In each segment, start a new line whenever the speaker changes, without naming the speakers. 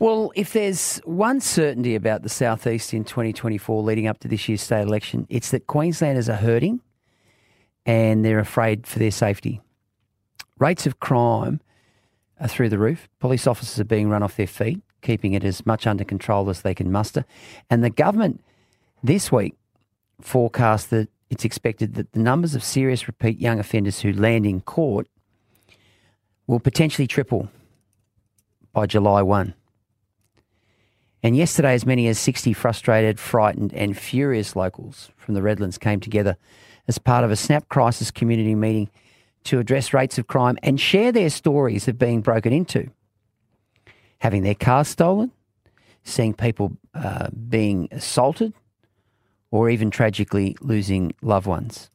Well, if there's one certainty about the southeast in 2024 leading up to this year's state election, it's that Queenslanders are hurting and they're afraid for their safety. Rates of crime are through the roof. Police officers are being run off their feet, keeping it as much under control as they can muster. And the government this week forecast that it's expected that the numbers of serious repeat young offenders who land in court will potentially triple by July 1. And yesterday, as many as 60 frustrated, frightened, and furious locals from the Redlands came together as part of a SNAP crisis community meeting to address rates of crime and share their stories of being broken into, having their cars stolen, seeing people uh, being assaulted, or even tragically losing loved ones.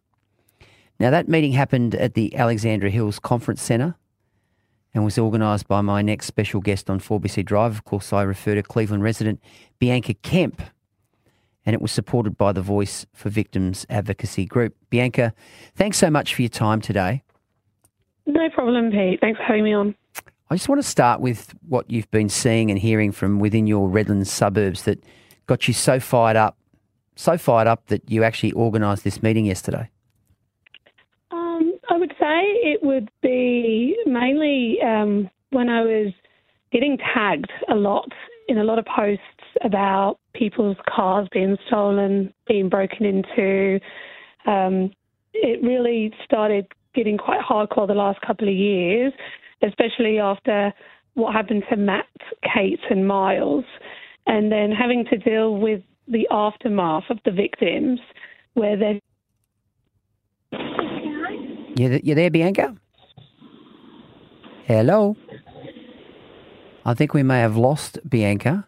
Now, that meeting happened at the Alexandra Hills Conference Centre and was organised by my next special guest on 4BC Drive. Of course, I refer to Cleveland resident Bianca Kemp, and it was supported by the Voice for Victims Advocacy Group. Bianca, thanks so much for your time today.
No problem, Pete. Thanks for having me on.
I just want to start with what you've been seeing and hearing from within your Redlands suburbs that got you so fired up, so fired up that you actually organised this meeting yesterday
say it would be mainly um, when I was getting tagged a lot in a lot of posts about people's cars being stolen, being broken into. Um, it really started getting quite hardcore the last couple of years, especially after what happened to Matt, Kate, and Miles, and then having to deal with the aftermath of the victims, where they're
you, you there, Bianca? Hello? I think we may have lost Bianca.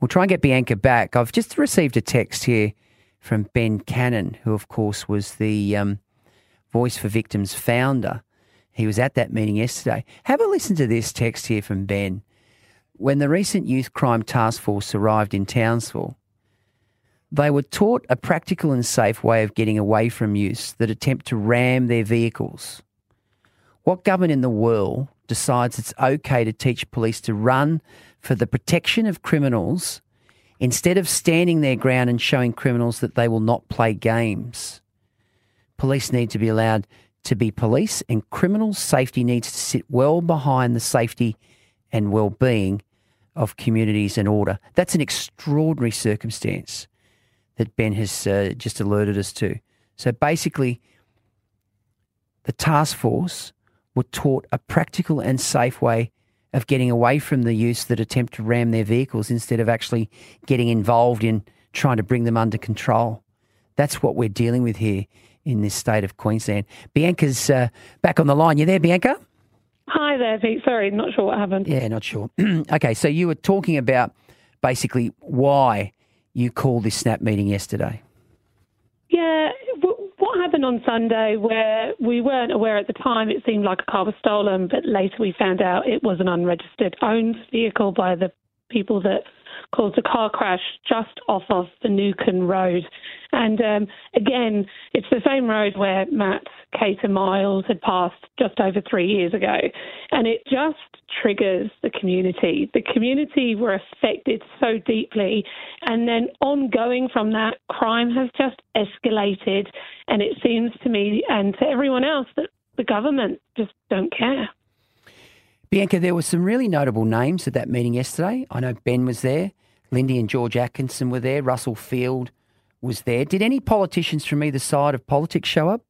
We'll try and get Bianca back. I've just received a text here from Ben Cannon, who, of course, was the um, Voice for Victims founder. He was at that meeting yesterday. Have a listen to this text here from Ben. When the recent Youth Crime Task Force arrived in Townsville, they were taught a practical and safe way of getting away from use that attempt to ram their vehicles. What government in the world decides it's okay to teach police to run for the protection of criminals instead of standing their ground and showing criminals that they will not play games? Police need to be allowed to be police, and criminal safety needs to sit well behind the safety and well being of communities and order. That's an extraordinary circumstance that Ben has uh, just alerted us to. So basically, the task force were taught a practical and safe way of getting away from the use that attempt to ram their vehicles instead of actually getting involved in trying to bring them under control. That's what we're dealing with here in this state of Queensland. Bianca's uh, back on the line. You there, Bianca?
Hi there, Pete. Sorry, not sure what happened.
Yeah, not sure. okay, so you were talking about basically why you called this snap meeting yesterday.
Yeah, what happened on Sunday where we weren't aware at the time it seemed like a car was stolen, but later we found out it was an unregistered owned vehicle by the people that caused a car crash just off of the Newcombe Road. And um, again, it's the same road where Matt, Kate, and Miles had passed just over three years ago. And it just triggers the community. The community were affected so deeply. And then ongoing from that, crime has just escalated. And it seems to me and to everyone else that the government just don't care.
Bianca, there were some really notable names at that meeting yesterday. I know Ben was there, Lindy and George Atkinson were there, Russell Field was there. Did any politicians from either side of politics show up?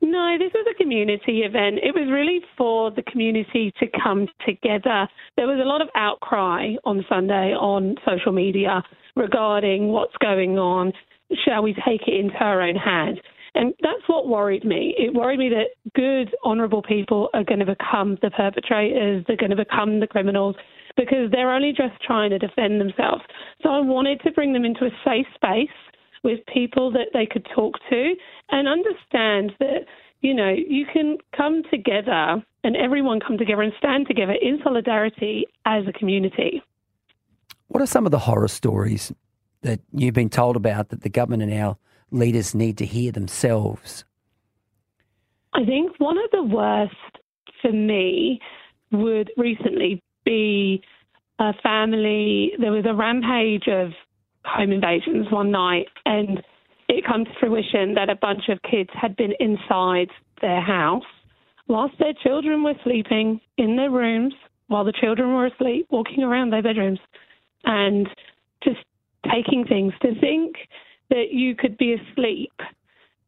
No, this was a community event. It was really for the community to come together. There was a lot of outcry on Sunday on social media regarding what's going on. Shall we take it into our own hands? And that's what worried me. It worried me that good, honourable people are going to become the perpetrators, they're going to become the criminals because they're only just trying to defend themselves. So I wanted to bring them into a safe space with people that they could talk to and understand that, you know, you can come together and everyone come together and stand together in solidarity as a community.
What are some of the horror stories that you've been told about that the government and our leaders need to hear themselves?
I think one of the worst for me would recently be a family, there was a rampage of home invasions one night, and it comes to fruition that a bunch of kids had been inside their house whilst their children were sleeping in their rooms, while the children were asleep, walking around their bedrooms, and just taking things to think that you could be asleep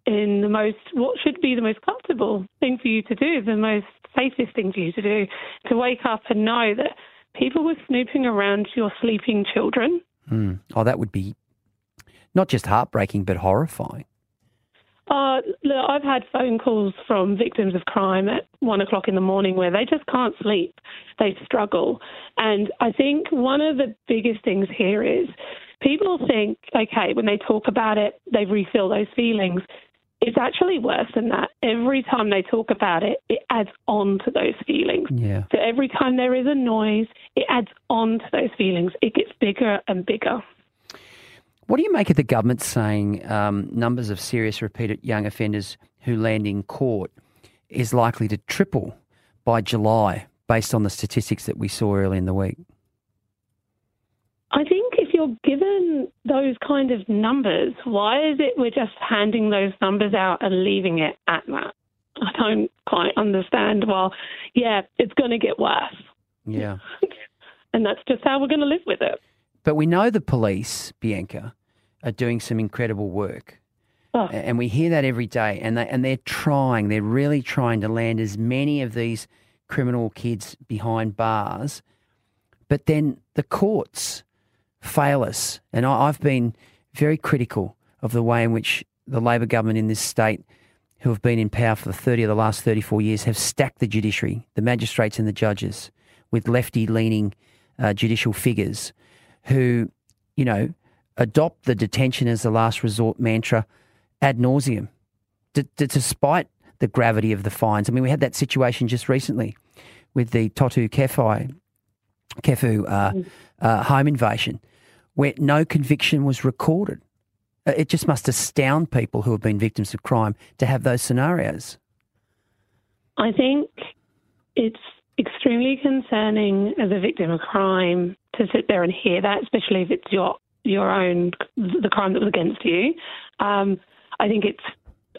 in the most what should be the most comfortable thing for you to do, the most safest thing for you to do, to wake up and know that people were snooping around your sleeping children.
Mm. Oh, that would be not just heartbreaking, but horrifying.
Uh, look, I've had phone calls from victims of crime at one o'clock in the morning where they just can't sleep. They struggle. And I think one of the biggest things here is people think, okay, when they talk about it, they refill those feelings. It's actually worse than that. Every time they talk about it, it adds on to those feelings.
Yeah.
So every time there is a noise, it adds on to those feelings. It gets bigger and bigger.
What do you make of the government saying um, numbers of serious repeated young offenders who land in court is likely to triple by July based on the statistics that we saw early in the week?
I think you're given those kind of numbers, why is it we're just handing those numbers out and leaving it at that? I don't quite understand. Well, yeah, it's going to get worse.
Yeah.
and that's just how we're going to live with it.
But we know the police, Bianca, are doing some incredible work.
Oh.
And we hear that every day. And, they, and they're trying, they're really trying to land as many of these criminal kids behind bars. But then the courts fail us. And I, I've been very critical of the way in which the Labor government in this state, who have been in power for the 30 of the last 34 years, have stacked the judiciary, the magistrates and the judges, with lefty leaning uh, judicial figures who, you know, adopt the detention as the last resort mantra ad nauseum, d- d- despite the gravity of the fines. I mean, we had that situation just recently with the Toutai Kefi, Kefu uh, mm. uh, home invasion, where no conviction was recorded. Uh, it just must astound people who have been victims of crime to have those scenarios.
I think it's extremely concerning as a victim of crime to sit there and hear that, especially if it's your your own the crime that was against you. Um, I think it's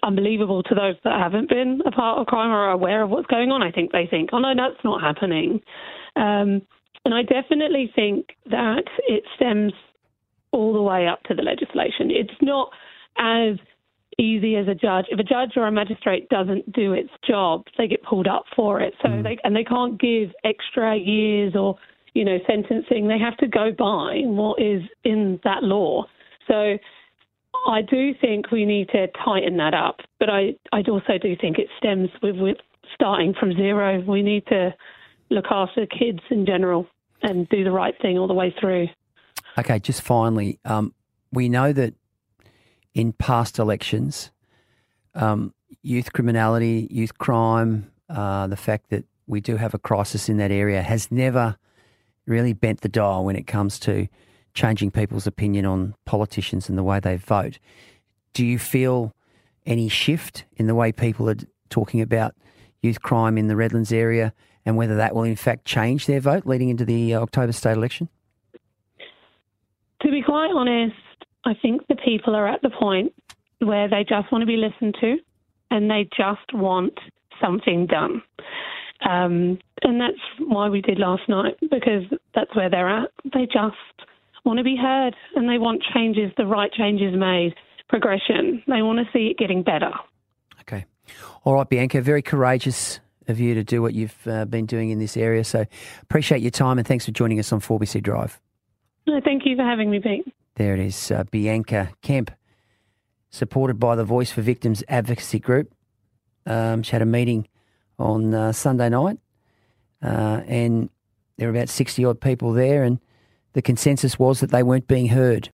unbelievable to those that haven't been a part of crime or are aware of what's going on. I think they think, oh no, that's not happening. Um, and I definitely think that it stems way up to the legislation. It's not as easy as a judge. If a judge or a magistrate doesn't do its job, they get pulled up for it. So mm. they and they can't give extra years or you know sentencing. They have to go by what is in that law. So I do think we need to tighten that up. But I I also do think it stems with, with starting from zero. We need to look after kids in general and do the right thing all the way through.
Okay, just finally, um, we know that in past elections, um, youth criminality, youth crime, uh, the fact that we do have a crisis in that area has never really bent the dial when it comes to changing people's opinion on politicians and the way they vote. Do you feel any shift in the way people are talking about youth crime in the Redlands area and whether that will in fact change their vote leading into the uh, October state election?
To be quite honest, I think the people are at the point where they just want to be listened to and they just want something done. Um, and that's why we did last night because that's where they're at. They just want to be heard and they want changes, the right changes made, progression. They want to see it getting better.
Okay. All right, Bianca, very courageous of you to do what you've uh, been doing in this area. So appreciate your time and thanks for joining us on 4BC Drive.
Thank you for having me, Pete.
There it is, uh, Bianca Kemp, supported by the Voice for Victims Advocacy Group. Um, she had a meeting on uh, Sunday night, uh, and there were about 60 odd people there, and the consensus was that they weren't being heard.